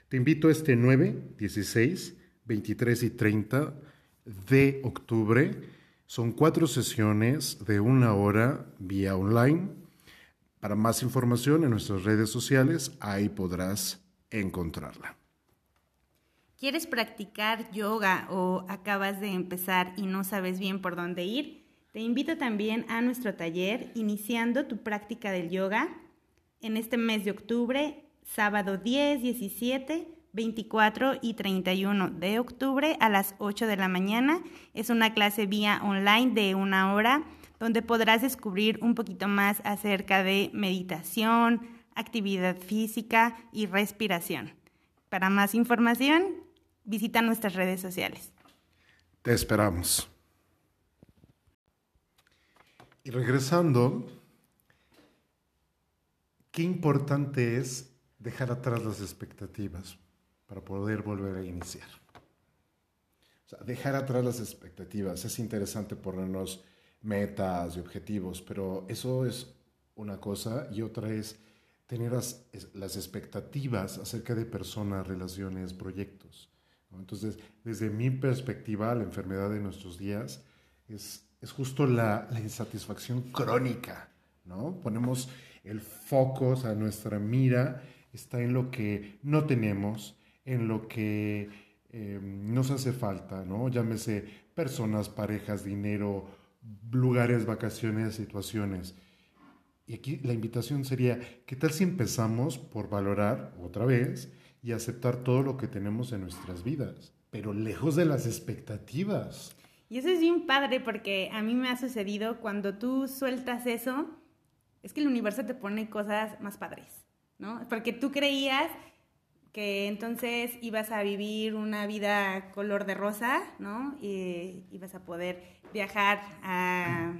Te invito este 9, 16, 23 y 30 de octubre. Son cuatro sesiones de una hora vía online para más información en nuestras redes sociales, ahí podrás encontrarla. ¿Quieres practicar yoga o acabas de empezar y no sabes bien por dónde ir? Te invito también a nuestro taller Iniciando tu práctica del yoga en este mes de octubre, sábado 10, 17, 24 y 31 de octubre a las 8 de la mañana. Es una clase vía online de una hora donde podrás descubrir un poquito más acerca de meditación, actividad física y respiración. Para más información, visita nuestras redes sociales. Te esperamos. Y regresando, qué importante es dejar atrás las expectativas para poder volver a iniciar. O sea, dejar atrás las expectativas. Es interesante ponernos metas y objetivos, pero eso es una cosa y otra es tener las, expectativas acerca de personas, relaciones, proyectos. Entonces, desde mi perspectiva, la enfermedad de nuestros días es, es justo la, la, insatisfacción crónica, ¿no? Ponemos el foco, o sea, nuestra mira está en lo que no tenemos, en lo que eh, nos hace falta, ¿no? Llámese personas, parejas, dinero, lugares, vacaciones, situaciones. Y aquí la invitación sería, ¿qué tal si empezamos por valorar otra vez y aceptar todo lo que tenemos en nuestras vidas, pero lejos de las expectativas? Y eso es bien padre porque a mí me ha sucedido cuando tú sueltas eso, es que el universo te pone cosas más padres, ¿no? Porque tú creías que entonces ibas a vivir una vida color de rosa, ¿no? Y ibas a poder viajar a,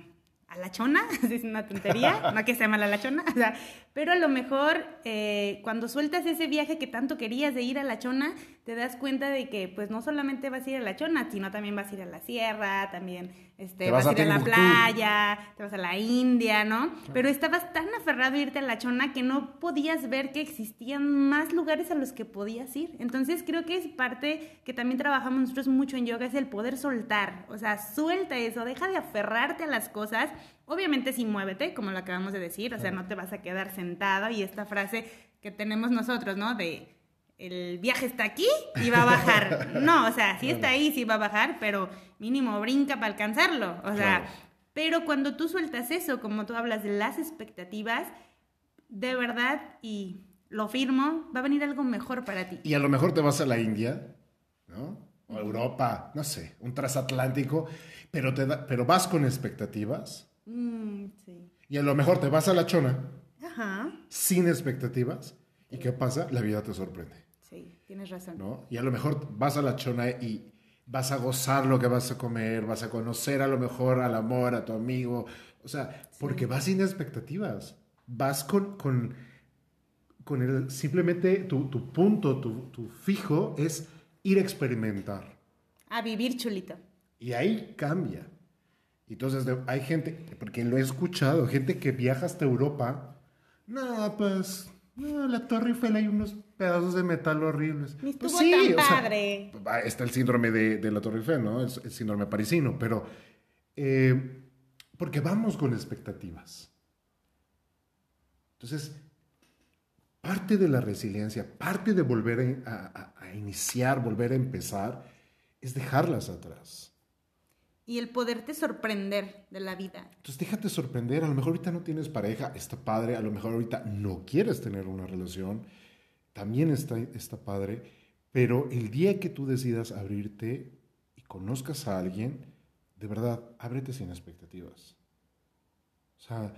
la chona, es una tontería, no que sea mala la chona, o sea, pero a lo mejor eh, cuando sueltas ese viaje que tanto querías de ir a la chona, te das cuenta de que pues no solamente vas a ir a la chona, sino también vas a ir a la sierra, también este, vas, a ir a la playa, te vas a la India, ¿no? Pero estabas tan aferrado a irte a la chona que no podías ver que existían más lugares a los que podías ir. Entonces creo que es parte que también trabajamos nosotros mucho en yoga, es el poder soltar. O sea, suelta eso, deja de aferrarte a las cosas. Obviamente sí muévete, como lo acabamos de decir, o sea, no te vas a quedar sentado y esta frase que tenemos nosotros, ¿no? De el viaje está aquí y va a bajar. No, o sea, sí está ahí, sí va a bajar, pero mínimo brinca para alcanzarlo. O sea, pero cuando tú sueltas eso, como tú hablas de las expectativas, de verdad, y lo firmo, va a venir algo mejor para ti. Y a lo mejor te vas a la India, ¿no? O Europa, no sé, un transatlántico, pero, te pero vas con expectativas. Mm, sí. Y a lo mejor te vas a la chona, Ajá. sin expectativas. ¿Y qué pasa? La vida te sorprende. Sí, tienes razón. ¿no? Y a lo mejor vas a la chona y vas a gozar lo que vas a comer, vas a conocer a lo mejor al amor, a tu amigo, o sea, porque vas sin expectativas, vas con, con, con el, simplemente tu, tu punto, tu, tu, fijo es ir a experimentar. A vivir chulito. Y ahí cambia. Entonces hay gente, porque lo he escuchado, gente que viaja hasta Europa, no, pues no, la Torre Eiffel hay unos pedazos de metal horribles. pues sí, tan padre. está el síndrome de, la Torre Eiffel, ¿no? El, el síndrome parisino, pero eh, porque vamos con expectativas. Entonces, parte de la resiliencia, parte de volver a iniciar, volver a empezar, es dejarlas atrás y el poderte sorprender de la vida. Entonces déjate sorprender, a lo mejor ahorita no tienes pareja, está padre, a lo mejor ahorita no quieres tener una relación, también está, está padre, pero el día que tú decidas abrirte y conozcas a alguien, de verdad, ábrete sin expectativas. O sea,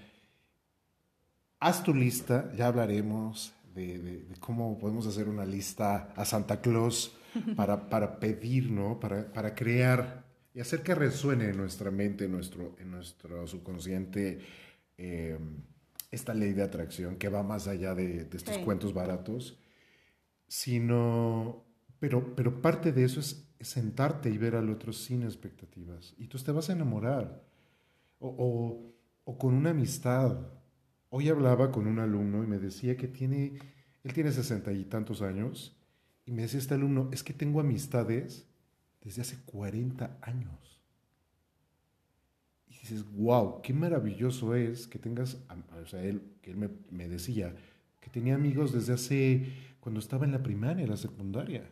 haz tu lista, ya hablaremos de, cómo podemos hacer una lista a Santa Claus para, para pedir, ¿no? Para, para crear y hacer que resuene en nuestra mente, en nuestro, en nuestro subconsciente, eh, esta ley de atracción que va más allá de, estos cuentos baratos, sino, pero, pero parte de eso es, sentarte y ver al otro sin expectativas. Y tú te vas a enamorar. O, o, con una amistad. Hoy hablaba con un alumno y me decía que tiene, él tiene sesenta y tantos años, y me decía este alumno, es que tengo amistades desde hace 40 años. Y dices, wow, qué maravilloso es que tengas, o sea, él, que él me, decía que tenía amigos desde hace, cuando estaba en la primaria, la secundaria.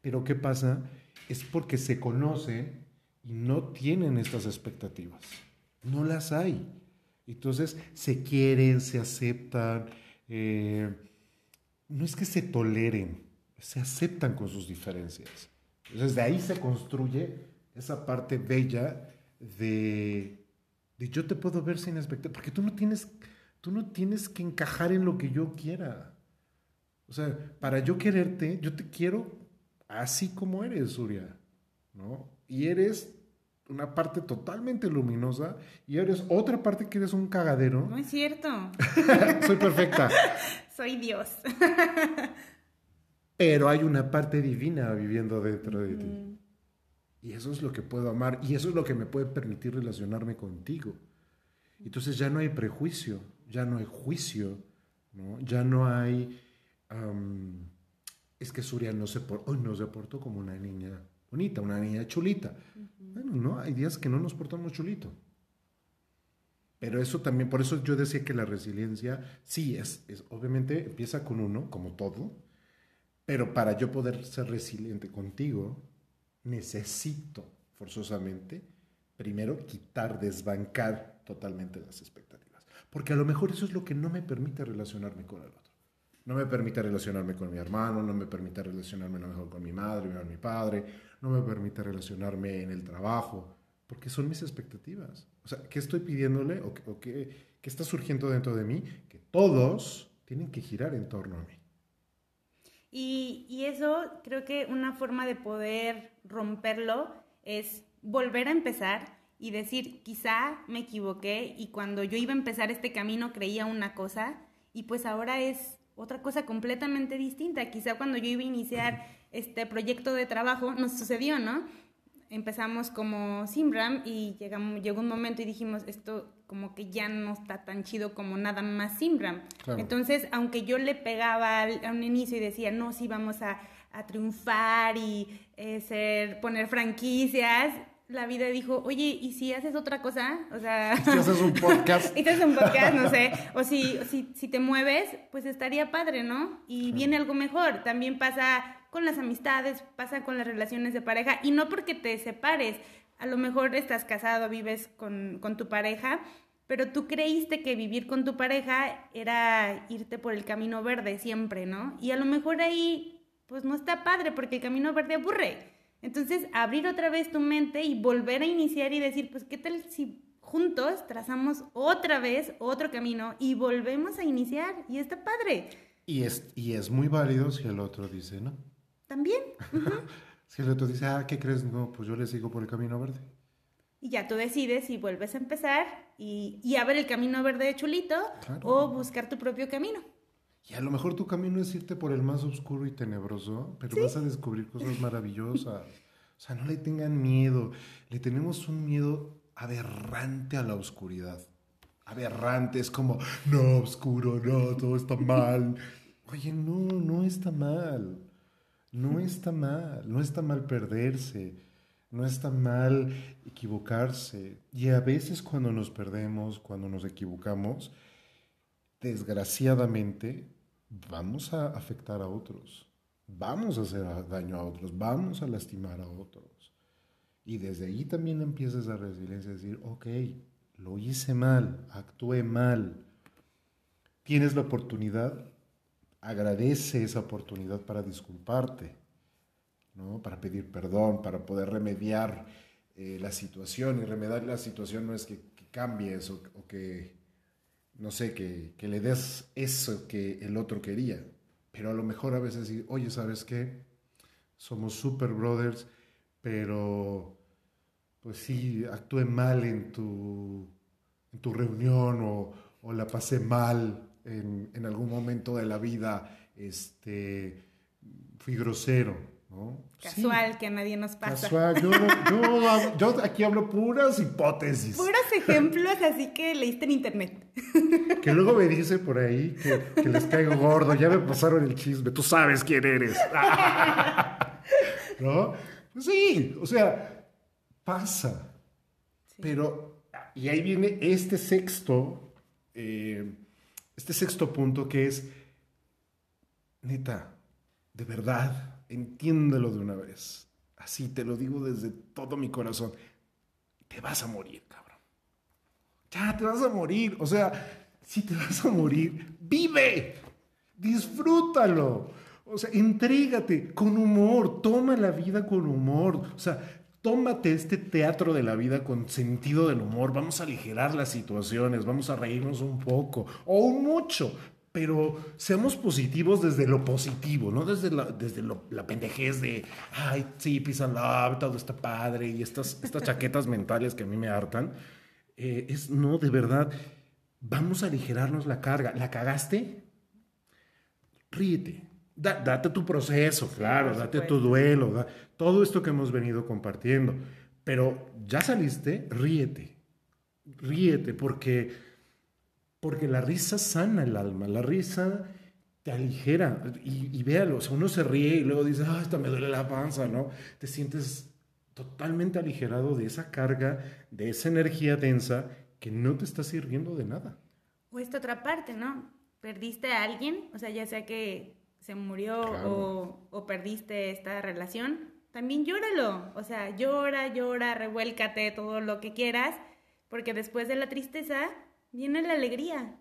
Pero ¿qué pasa? Es porque se conocen y no tienen estas expectativas. No las hay. Entonces se quieren, se aceptan. Eh, no es que se toleren, se aceptan con sus diferencias. Entonces de ahí se construye esa parte bella de, de yo te puedo ver sin expectativa, porque tú no tienes, tú no tienes que encajar en lo que yo quiera. O sea, para yo quererte, yo te quiero así como eres, Surya, ¿no? Y eres una parte totalmente luminosa y eres otra parte que eres un cagadero. No es cierto. Soy perfecta. Soy Dios pero hay una parte divina viviendo dentro de ti. Y eso es lo que puedo amar y eso es lo que me puede permitir relacionarme contigo. Entonces ya no hay prejuicio, ya no hay juicio, ¿no? ya no hay... es que Surya no se, hoy no se portó como una niña bonita, una niña chulita. Bueno, no, hay días que no nos portamos chulito. Pero eso también, por eso yo decía que la resiliencia, sí, es, es obviamente empieza con uno, como todo, pero para yo poder ser resiliente contigo, necesito forzosamente primero quitar, desbancar totalmente las expectativas. Porque a lo mejor eso es lo que no me permite relacionarme con el otro. No me permite relacionarme con mi hermano, no me permite relacionarme a lo mejor con mi madre, con mi padre, no me permite relacionarme en el trabajo, porque son mis expectativas. O sea, ¿qué estoy pidiéndole o, qué, qué está surgiendo dentro de mí? Que todos tienen que girar en torno a mí. Y, eso creo que una forma de poder romperlo es volver a empezar y decir, quizá me equivoqué y cuando yo iba a empezar este camino creía una cosa y pues ahora es otra cosa completamente distinta. Quizá cuando yo iba a iniciar este proyecto de trabajo nos sucedió, ¿no? empezamos como Simram y llegamos, llegó un momento y dijimos, esto como que ya no está tan chido como nada más Simram. Entonces, aunque yo le pegaba a un inicio y decía, no, sí, vamos a, triunfar y eh, ser, poner franquicias, la vida dijo, oye, ¿y si haces otra cosa? O sea... Si haces un podcast. haces un podcast, no sé. O si, si, si te mueves, pues estaría padre, ¿no? Y viene algo mejor. También pasa con las amistades, pasa con las relaciones de pareja. Y no porque te separes. A lo mejor estás casado, vives con, con tu pareja, pero tú creíste que vivir con tu pareja era irte por el camino verde siempre, ¿no? Y a lo mejor ahí, pues no está padre porque el camino verde aburre. Entonces, abrir otra vez tu mente y volver a iniciar y decir, pues, ¿qué tal si juntos trazamos otra vez otro camino y volvemos a iniciar? Y está padre. Y es, y es muy válido si el otro dice, ¿no? También. si el otro dice, ah, ¿qué crees? No, pues yo le sigo por el camino verde. Y ya tú decides si vuelves a empezar y, y a ver el camino verde chulito o buscar tu propio camino. Y a lo mejor tu camino es irte por el más oscuro y tenebroso, pero vas a descubrir cosas maravillosas. O sea, no le tengan miedo. Le tenemos un miedo aberrante a la oscuridad. Aberrante, es como, no, oscuro, no, todo está mal. Oye, no, no está mal. No está mal. No está mal perderse. No está mal equivocarse. Y a veces cuando nos perdemos, cuando nos equivocamos, desgraciadamente vamos a afectar a otros, vamos a hacer daño a otros, vamos a lastimar a otros. Y desde ahí también empieza esa resiliencia, decir, ok, lo hice mal, actué mal. Tienes la oportunidad, agradece esa oportunidad para disculparte, ¿no? para pedir perdón, para poder remediar eh, la situación. Y remediar la situación no es que, cambies o que no sé, que, le des eso que el otro quería. Pero a lo mejor a veces decir, oye, ¿sabes qué? Somos super brothers, pero pues sí, actué mal en tu, en tu reunión o, o la pasé mal en, en, algún momento de la vida, este, fui grosero Casual, que a nadie nos pasa. Casual, yo, yo, aquí hablo puras hipótesis. Puros ejemplos, así que leíste en internet. Que luego me dice por ahí que, les caigo gordo, ya me pasaron el chisme, tú sabes quién eres. ¿No? Pues sí, o sea, pasa. Pero, y ahí viene este sexto, eh, este sexto punto que es, neta, de verdad entiéndelo de una vez. Así te lo digo desde todo mi corazón. Te vas a morir, cabrón. Ya, te vas a morir. O sea, si te vas a morir, vive. Disfrútalo. O sea, entrégate con humor. Toma la vida con humor. O sea, tómate este teatro de la vida con sentido del humor. Vamos a aligerar las situaciones, vamos a reírnos un poco o mucho, pero seamos positivos desde lo positivo, no desde la, desde la pendejez de, ay, sí, pisa love, todo está padre, y estas, estas chaquetas mentales que a mí me hartan. Eh, es, no, de verdad, vamos a aligerarnos la carga. ¿La cagaste? Ríete. date tu proceso, claro, date tu duelo, todo esto que hemos venido compartiendo. Pero ya saliste, ríete. Ríete, porque porque la risa sana el alma, la risa te aligera. Y, véalo, o sea, uno se ríe y luego dice, ah, esta me duele la panza, ¿no? Te sientes totalmente aligerado de esa carga, de esa energía densa que no te está sirviendo de nada. O esta otra parte, ¿no? Perdiste a alguien, o sea, ya sea que se murió o, o perdiste esta relación, también llóralo. O sea, llora, llora, revuélcate, todo lo que quieras, porque después de la tristeza viene la alegría.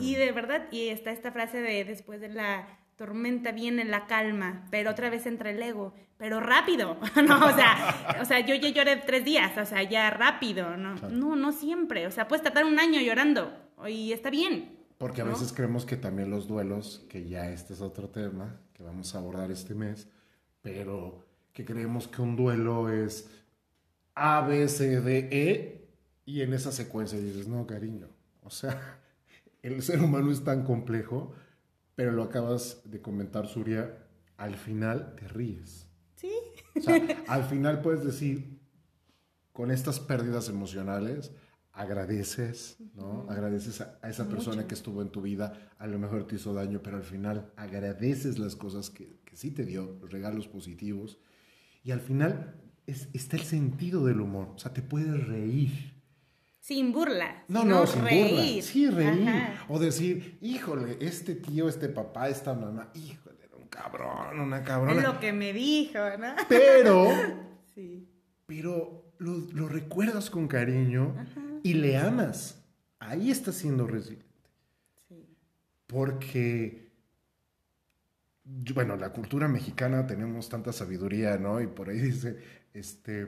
Y de verdad, y está esta frase de después de la tormenta viene la calma, pero otra vez entra el ego, pero rápido, no, o sea, o sea, yo ya lloré tres días, o sea, ya rápido, no, no, no siempre, o sea, puedes tratar un año llorando y está bien. Porque a veces creemos que también los duelos, que ya este es otro tema que vamos a abordar este mes, pero que creemos que un duelo es A, B, C, D, E, y en esa secuencia dices, no, cariño, o sea, el ser humano es tan complejo, pero lo acabas de comentar, Surya, al final te ríes. Sí. O sea, al final puedes decir, con estas pérdidas emocionales, agradeces, ¿no? Agradeces a, esa persona que estuvo en tu vida, a lo mejor te hizo daño, pero al final agradeces las cosas que, que sí te dio, los regalos positivos. Y al final es, está el sentido del humor, o sea, te puedes reír. Sin burla. No, no, sin burla. Sí, reír. O decir, híjole, este tío, este papá, esta mamá, híjole, era un cabrón, una cabrona. Es lo que me dijo, ¿no? Pero, sí. pero lo, lo recuerdas con cariño y le amas. Ahí estás siendo resiliente. Sí. Porque, bueno, la cultura mexicana tenemos tanta sabiduría, ¿no? Y por ahí dice, este,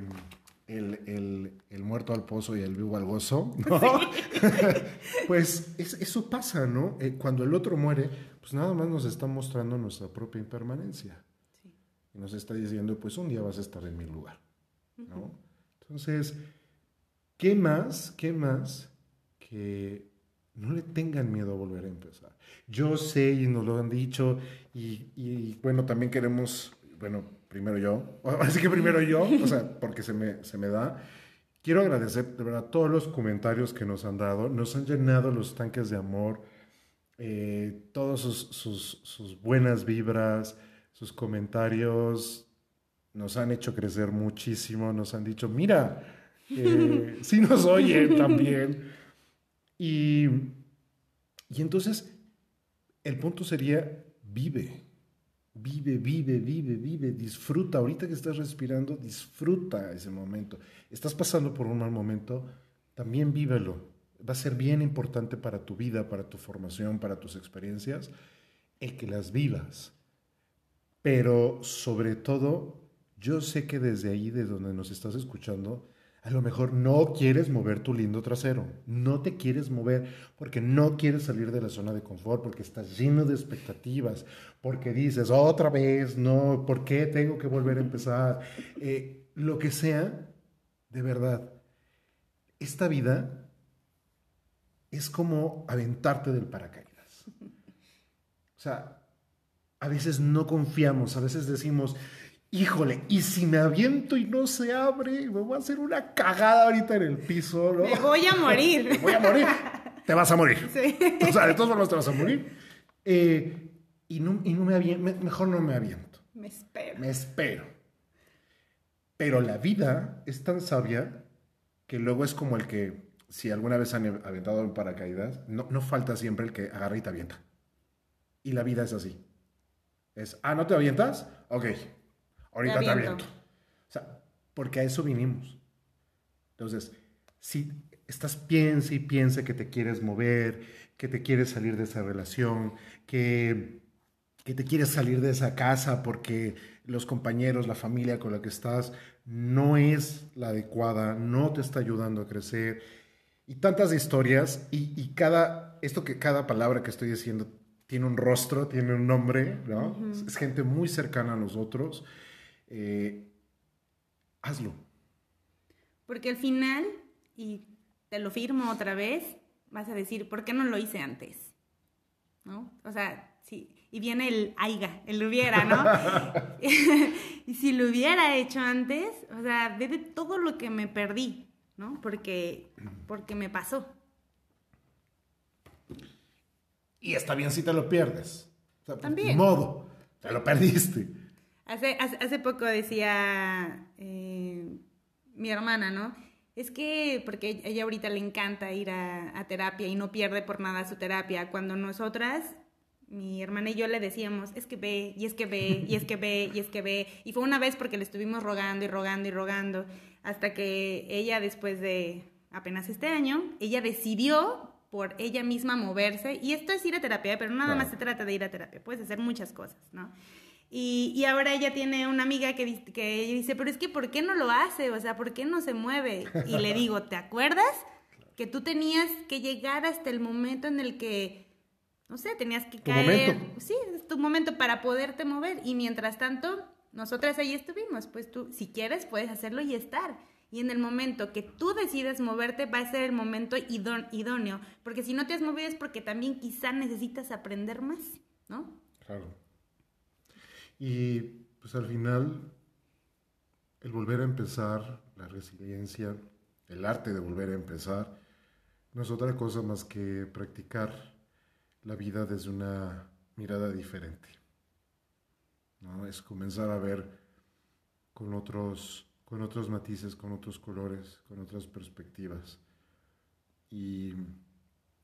el, muerto al pozo y el vivo al gozo, ¿no? pues eso pasa, ¿no? Eh, cuando el otro muere, pues nada más nos está mostrando nuestra propia impermanencia. Y nos está diciendo, pues un día vas a estar en mi lugar, ¿no? Entonces, ¿Qué más? ¿Qué más? Que no le tengan miedo a volver a empezar. Yo sé y nos lo han dicho y, bueno, también queremos, bueno, primero yo, así que primero yo, o sea, porque se me, se me da. Quiero agradecer de verdad todos los comentarios que nos han dado, nos han llenado los tanques de amor, eh, todas sus, sus, sus buenas vibras, sus comentarios nos han hecho crecer muchísimo, nos han dicho, mira, eh, sí nos oyen también. Y, y entonces, el punto sería, vive, vive, vive, vive, vive, disfruta. Ahorita que estás respirando, disfruta ese momento. Estás pasando por un mal momento, también vívelo. Va a ser bien importante para tu vida, para tu formación, para tus experiencias, el que las vivas. Pero sobre todo, yo sé que desde ahí, de donde nos estás escuchando, a lo mejor no quieres mover tu lindo trasero, no te quieres mover porque no quieres salir de la zona de confort, porque estás lleno de expectativas, porque dices otra vez, no, ¿por qué tengo que volver a empezar? Eh, lo que sea, de verdad, esta vida es como aventarte del paracaídas. O sea, a veces no confiamos, a veces decimos, híjole, y si me aviento y no se abre, me voy a hacer una cagada ahorita en el piso, ¿no? Me voy a morir. me voy a morir. Te vas a morir. Sí. O sea, de todos modos te vas a morir. Eh, y no, y no me aviento, mejor no me aviento. Me espero. Me espero. Pero la vida es tan sabia que luego es como el que, si alguna vez han aventado en paracaídas, no, no falta siempre el que agarra y te avienta. Y la vida es así. Es, ah, ¿no te avientas? Ok, ahorita te aviento. O sea, porque a eso vinimos. Entonces, si estás piensa y piensa que te quieres mover, que te quieres salir de esa relación, que, que te quieres salir de esa casa porque los compañeros, la familia con la que estás no es la adecuada, no te está ayudando a crecer. Y tantas historias y, cada, esto que cada palabra que estoy diciendo tiene un rostro, tiene un nombre, ¿no? Es gente muy cercana a nosotros eh, hazlo. Porque al final, y te lo firmo otra vez, vas a decir, ¿por qué no lo hice antes? ¿No? O sea, sí, y viene el aiga, el hubiera, ¿no? y si lo hubiera hecho antes, o sea, ve de todo lo que me perdí, ¿no? Porque, porque me pasó. Y está bien si te lo pierdes. También. modo, te lo perdiste. Hace, hace, poco decía eh, mi hermana, ¿no? Es que, porque ella ahorita le encanta ir a, terapia y no pierde por nada su terapia, cuando nosotras, mi hermana y yo le decíamos, es que ve, y es que ve, y es que ve, y es que ve, y fue una vez porque le estuvimos rogando y rogando y rogando, hasta que ella después de apenas este año, ella decidió por ella misma moverse, y esto es ir a terapia, pero nada más se trata de ir a terapia, puedes hacer muchas cosas, ¿no? Y, y, ahora ella tiene una amiga que, que dice, pero es que ¿por qué no lo hace? O sea, ¿por qué no se mueve? Y le digo, ¿te acuerdas? Que tú tenías que llegar hasta el momento en el que, no sé, tenías que caer. Sí, es tu momento para poderte mover. Y mientras tanto, nosotras ahí estuvimos. Pues tú, si quieres, puedes hacerlo y estar. Y en el momento que tú decides moverte, va a ser el momento idóneo. Porque si no te has movido es porque también quizá necesitas aprender más, ¿no? Claro. Y pues al final, el volver a empezar la resiliencia, el arte de volver a empezar, no es otra cosa más que practicar la vida desde una mirada diferente. ¿no? Es comenzar a ver con otros, con otros matices, con otros colores, con otras perspectivas. Y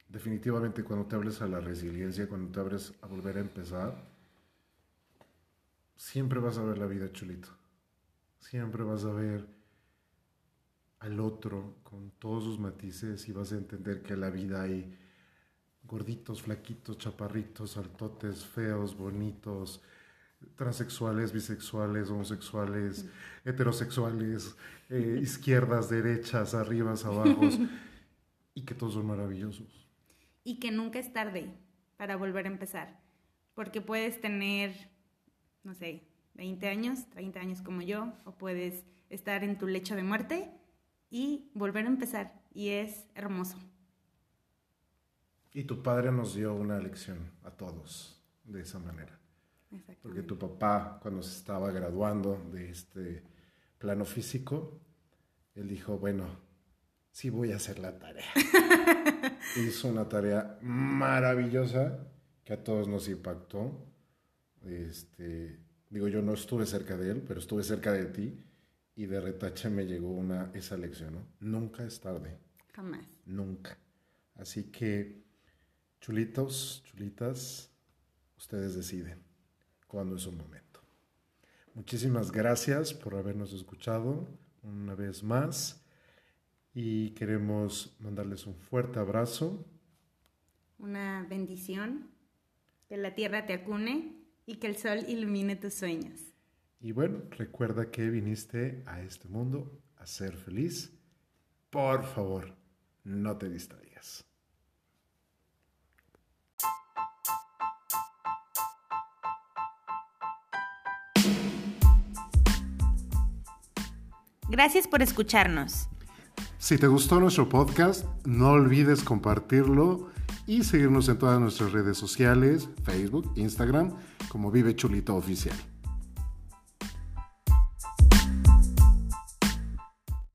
definitivamente cuando te hables a la resiliencia, cuando te abres a volver a empezar, siempre vas a ver la vida chulito. Siempre vas a ver al otro con todos sus matices y vas a entender que la vida hay gorditos, flaquitos, chaparritos, altotes, feos, bonitos, transexuales, bisexuales, homosexuales, heterosexuales, eh, izquierdas, derechas, arribas, abajos, y que todos son maravillosos. Y que nunca es tarde para volver a empezar, porque puedes tener, no sé, 20 años, 30 años como yo, o puedes estar en tu lecho de muerte y volver a empezar, y es hermoso. Y tu padre nos dio una lección a todos de esa manera. Porque tu papá, cuando se estaba graduando de este plano físico, él dijo, bueno, sí voy a hacer la tarea. Hizo una tarea maravillosa que a todos nos impactó. Este, digo, yo no estuve cerca de él, pero estuve cerca de ti y de retache me llegó una, esa lección, ¿no? Nunca es tarde. Jamás. Nunca. Así que, chulitos, chulitas, ustedes deciden cuando es un momento. Muchísimas gracias por habernos escuchado una vez más y queremos mandarles un fuerte abrazo. Una bendición, que la tierra te acune y que el sol ilumine tus sueños. Y bueno, recuerda que viniste a este mundo a ser feliz. Por favor, no te distraigas. Gracias por escucharnos. Si te gustó nuestro podcast, no olvides compartirlo y seguirnos en todas nuestras redes sociales, Facebook, Instagram, como Vive Chulito Oficial.